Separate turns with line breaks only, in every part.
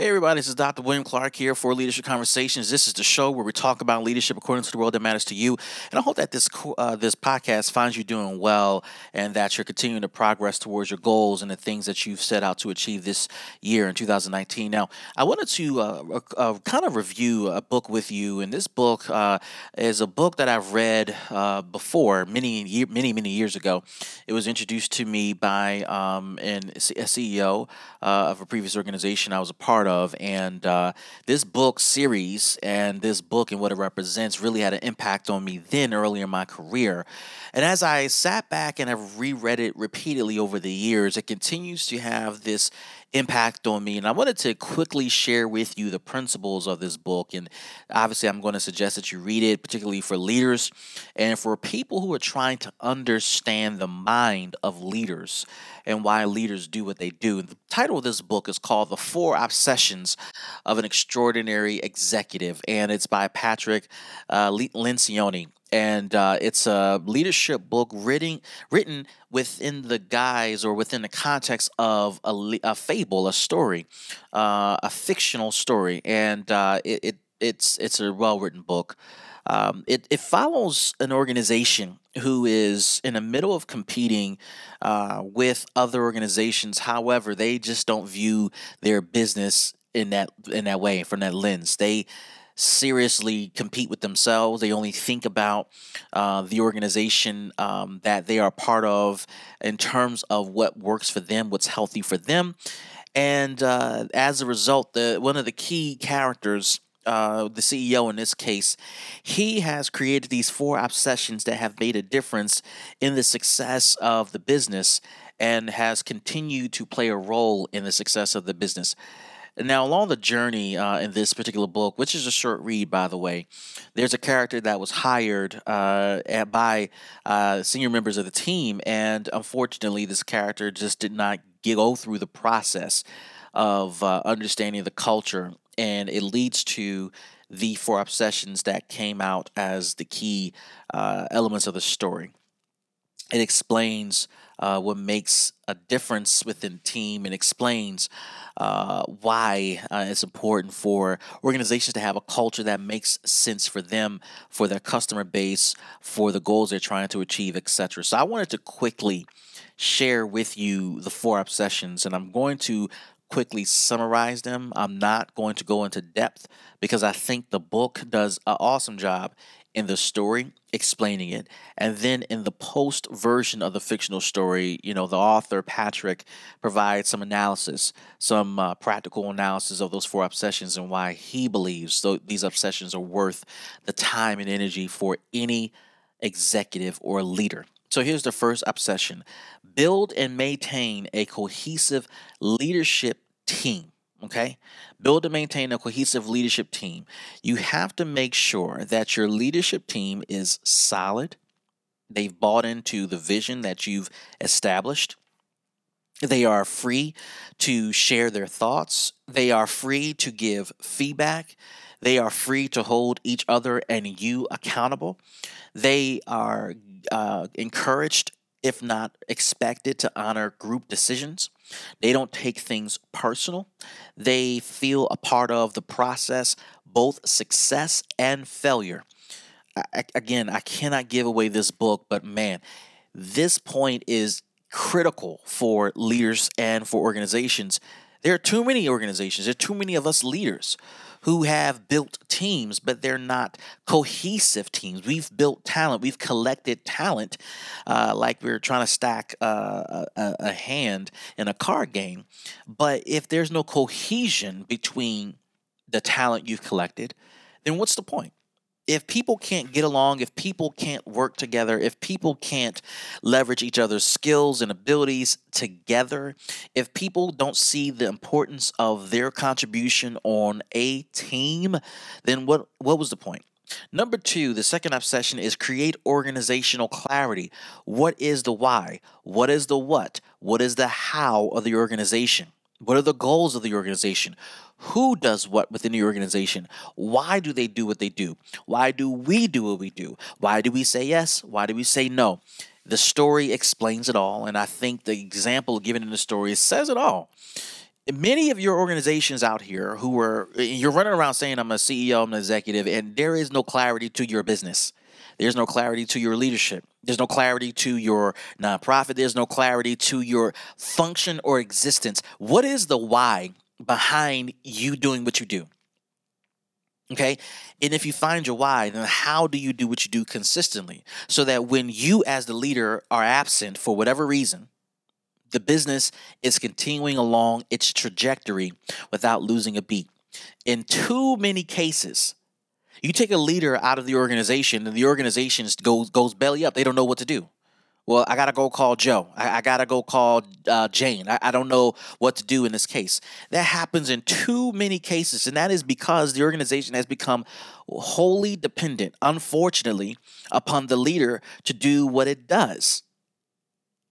Hey, everybody, this is Dr. William Clark here for Leadership Conversations. This is the show where we talk about leadership according to the world that matters to you. And I hope that this uh, this podcast finds you doing well and that you're continuing to progress towards your goals and the things that you've set out to achieve this year in 2019. Now, I wanted to uh, uh, kind of review a book with you. And this book uh, is a book that I've read uh, before many, year, many, many years ago. It was introduced to me by um, an, a CEO uh, of a previous organization I was a part of. And uh, this book series and this book and what it represents really had an impact on me then early in my career. And as I sat back and have reread it repeatedly over the years, it continues to have this impact on me. And I wanted to quickly share with you the principles of this book. And obviously, I'm going to suggest that you read it, particularly for leaders and for people who are trying to understand the mind of leaders and why leaders do what they do. The title of this book is called The Four Obsessions of an Extraordinary Executive, and it's by Patrick uh, Lencioni and uh, it's a leadership book written written within the guise or within the context of a, a fable, a story, uh, a fictional story, and uh, it, it, it's it's a well written book. Um, it, it follows an organization who is in the middle of competing uh, with other organizations. However, they just don't view their business in that in that way from that lens. They seriously compete with themselves. They only think about uh, the organization um, that they are part of in terms of what works for them, what's healthy for them. And uh, as a result, the one of the key characters uh, the CEO in this case, he has created these four obsessions that have made a difference in the success of the business and has continued to play a role in the success of the business. Now, along the journey uh, in this particular book, which is a short read, by the way, there's a character that was hired uh, by uh, senior members of the team, and unfortunately, this character just did not go through the process of uh, understanding the culture, and it leads to the four obsessions that came out as the key uh, elements of the story. It explains uh, what makes a difference within team and explains uh, why uh, it's important for organizations to have a culture that makes sense for them, for their customer base, for the goals they're trying to achieve, etc. So I wanted to quickly share with you the four obsessions, and I'm going to quickly summarize them. I'm not going to go into depth because I think the book does an awesome job in the story explaining it. And then in the post version of the fictional story you know the author patrick provides some analysis some uh, practical analysis of those four obsessions and why he believes these obsessions are worth the time and energy for any executive or leader. So here's the first obsession. Build and maintain a cohesive leadership team Okay. Build and maintain a cohesive leadership team. You have to make sure that your leadership team is solid. They've bought into the vision that you've established. They are free to share their thoughts. They are free to give feedback. They are free to hold each other and you accountable. They are uh, encouraged if not expected, to honor group decisions. They don't take things personal. They feel a part of the process, both success and failure. I, again, I cannot give away this book, but man, this point is critical for leaders and for organizations. There are too many organizations, there are too many of us leaders who have built teams, but they're not cohesive teams. We've built talent, we've collected talent uh, like we're trying to stack uh, a, a hand in a card game. But if there's no cohesion between the talent you've collected, then what's the point? If people can't get along, if people can't work together, if people can't leverage each other's skills and abilities together, if people don't see the importance of their contribution on a team, then what what was the point? Number two, the second obsession is create organizational clarity. What is the why? What is the what? What is the how of the organization? What are the goals of the organization? Who does what within the organization? Why do they do what they do? Why do we do what we do? Why do we say yes? Why do we say no? The story explains it all, and I think the example given in the story says it all. many of your organizations out here who are you're running around saying I'm a CEO, I'm an executive, and there is no clarity to your business. There's no clarity to your leadership. There's no clarity to your nonprofit. There's no clarity to your function or existence. What is the why behind you doing what you do? Okay. And if you find your why, then how do you do what you do consistently so that when you, as the leader, are absent for whatever reason, the business is continuing along its trajectory without losing a beat. In too many cases, you take a leader out of the organization and the organization goes goes belly up. They don't know what to do. Well, I gotta go call Joe. I, I gotta go call uh, Jane. I, I don't know what to do in this case. That happens in too many cases, and that is because the organization has become wholly dependent, unfortunately, upon the leader to do what it does.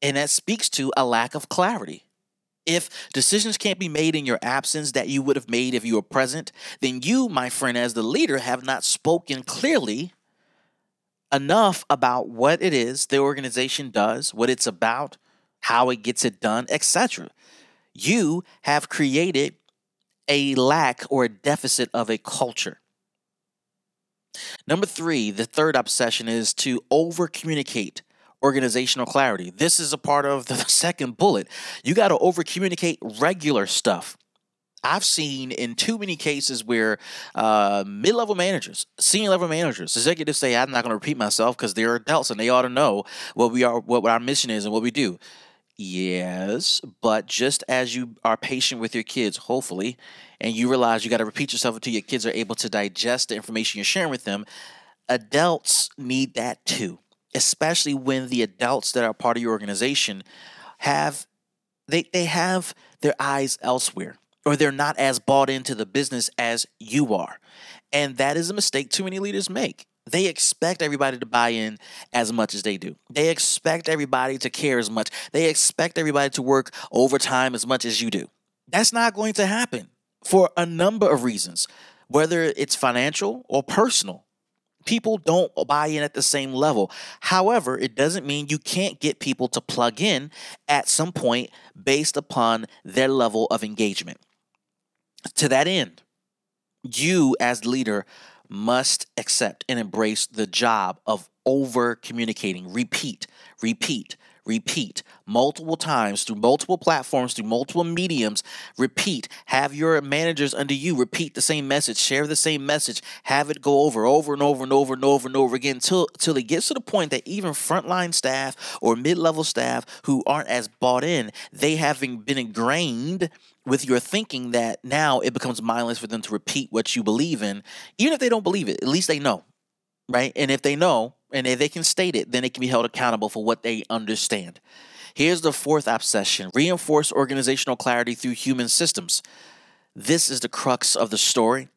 And that speaks to a lack of clarity. If decisions can't be made in your absence that you would have made if you were present, then you, my friend, as the leader, have not spoken clearly enough about what it is the organization does, what it's about, how it gets it done, etc. You have created a lack or a deficit of a culture. Number three, the third obsession is to over communicate organizational clarity. This is a part of the second bullet. You got to over communicate regular stuff. I've seen in too many cases where uh, mid level managers, senior level managers, executives say, I'm not going to repeat myself because they're adults and they ought to know what we are, what our mission is, and what we do. Yes, but just as you are patient with your kids, hopefully, and you realize you got to repeat yourself until your kids are able to digest the information you're sharing with them, adults need that too especially when the adults that are part of your organization have they they have their eyes elsewhere or they're not as bought into the business as you are. And that is a mistake too many leaders make. They expect everybody to buy in as much as they do. They expect everybody to care as much. They expect everybody to work overtime as much as you do. That's not going to happen for a number of reasons, whether it's financial or personal people don't buy in at the same level. However, it doesn't mean you can't get people to plug in at some point based upon their level of engagement. To that end, you as leader must accept and embrace the job of over communicating. Repeat, repeat, repeat multiple times through multiple platforms, through multiple mediums. Repeat. Have your managers under you repeat the same message, share the same message, have it go over, over and over and over and over and over again until, until it gets to the point that even frontline staff or mid level staff who aren't as bought in, they having been ingrained with your thinking that now it becomes mindless for them to repeat what you believe in, even if they don't believe it, at least they know, right? And if they know, and if they can state it, then they can be held accountable for what they understand. Here's the fourth obsession reinforce organizational clarity through human systems. This is the crux of the story.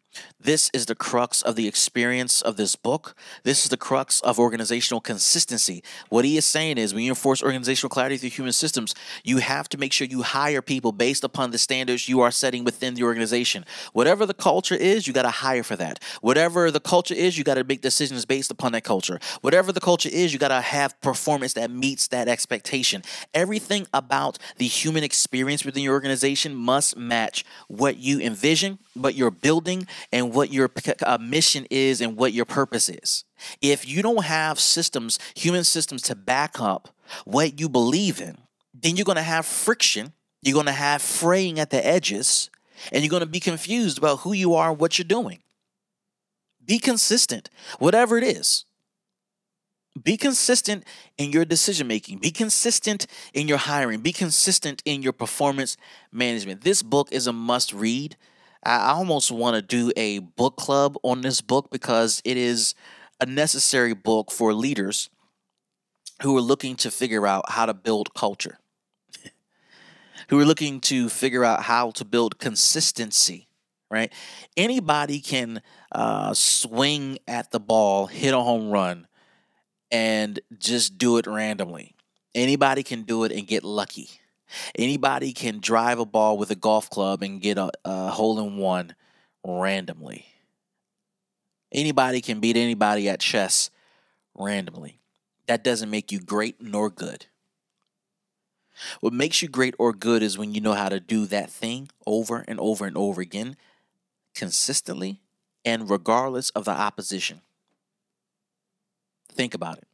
This is the crux of the experience of this book. This is the crux of organizational consistency. What he is saying is when you enforce organizational clarity through human systems, you have to make sure you hire people based upon the standards you are setting within the organization. Whatever the culture is, you got to hire for that. Whatever the culture is, you got to make decisions based upon that culture. Whatever the culture is, you got to have performance that meets that expectation. Everything about the human experience within your organization must match what you envision, what you're building, and what your uh, mission is and what your purpose is. If you don't have systems, human systems to back up what you believe in, then you're going to have friction. You're going to have fraying at the edges, and you're going to be confused about who you are and what you're doing. Be consistent, whatever it is. Be consistent in your decision making. Be consistent in your hiring. Be consistent in your performance management. This book is a must read. I almost want to do a book club on this book because it is a necessary book for leaders who are looking to figure out how to build culture, who are looking to figure out how to build consistency, right? Anybody can uh, swing at the ball, hit a home run, and just do it randomly. Anybody can do it and get lucky. Anybody can drive a ball with a golf club and get a, a hole in one randomly. Anybody can beat anybody at chess randomly. That doesn't make you great nor good. What makes you great or good is when you know how to do that thing over and over and over again, consistently and regardless of the opposition. Think about it.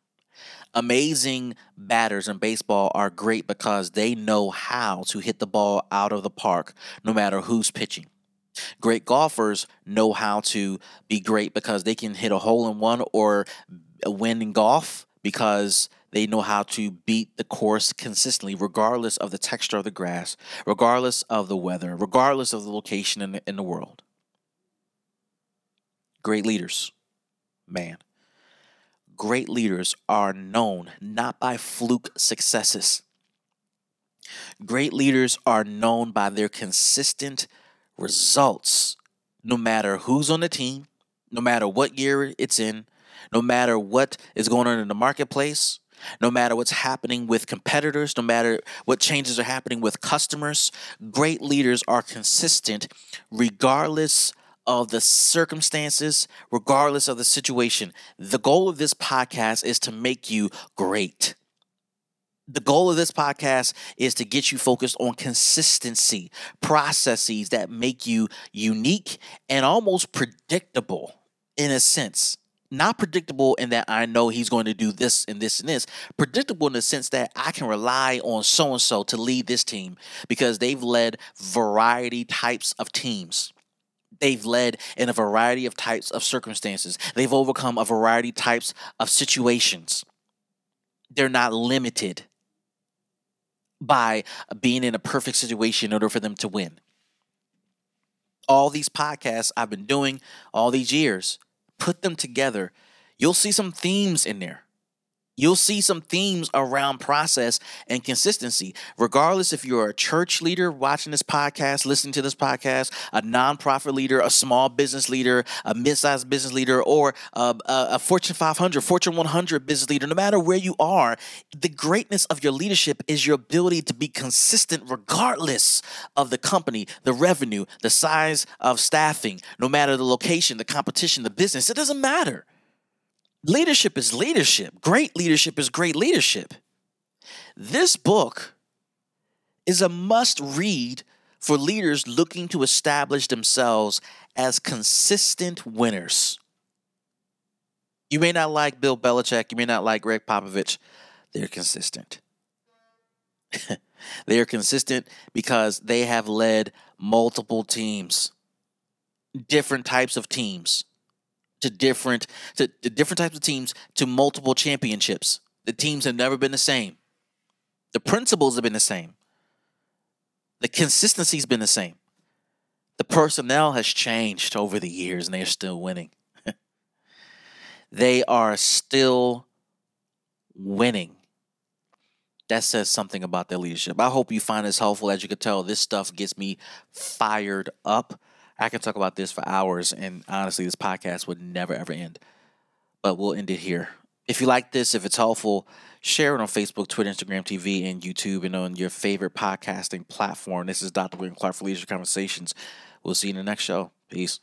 Amazing batters in baseball are great because they know how to hit the ball out of the park no matter who's pitching. Great golfers know how to be great because they can hit a hole in one or win in golf because they know how to beat the course consistently, regardless of the texture of the grass, regardless of the weather, regardless of the location in the, in the world. Great leaders, man. Great leaders are known not by fluke successes. Great leaders are known by their consistent results, no matter who's on the team, no matter what year it's in, no matter what is going on in the marketplace, no matter what's happening with competitors, no matter what changes are happening with customers. Great leaders are consistent regardless of the circumstances, regardless of the situation. The goal of this podcast is to make you great. The goal of this podcast is to get you focused on consistency, processes that make you unique and almost predictable in a sense. Not predictable in that I know he's going to do this and this and this. Predictable in the sense that I can rely on so and so to lead this team because they've led variety types of teams. They've led in a variety of types of circumstances. They've overcome a variety types of situations. They're not limited by being in a perfect situation in order for them to win. All these podcasts I've been doing all these years, put them together, you'll see some themes in there you'll see some themes around process and consistency. Regardless if you're a church leader watching this podcast, listening to this podcast, a nonprofit leader, a small business leader, a mid-sized business leader, or a, a, Fortune 500, Fortune 100 business leader, no matter where you are, the greatness of your leadership is your ability to be consistent regardless of the company, the revenue, the size of staffing, no matter the location, the competition, the business. It doesn't matter. Leadership is leadership. Great leadership is great leadership. This book is a must read for leaders looking to establish themselves as consistent winners. You may not like Bill Belichick, you may not like Gregg Popovich. They're consistent. they are consistent because they have led multiple teams, different types of teams to different to, to different types of teams to multiple championships. The teams have never been the same. The principles have been the same. The consistency's been the same. The personnel has changed over the years and they're still winning. they are still winning. That says something about their leadership. I hope you find this helpful. As you can tell, this stuff gets me fired up. I can talk about this for hours, and honestly, this podcast would never ever end. But we'll end it here. If you like this, if it's helpful, share it on Facebook, Twitter, Instagram, TV, and YouTube, and on your favorite podcasting platform. This is Dr. William Clark for Leadership Conversations. We'll see you in the next show. Peace.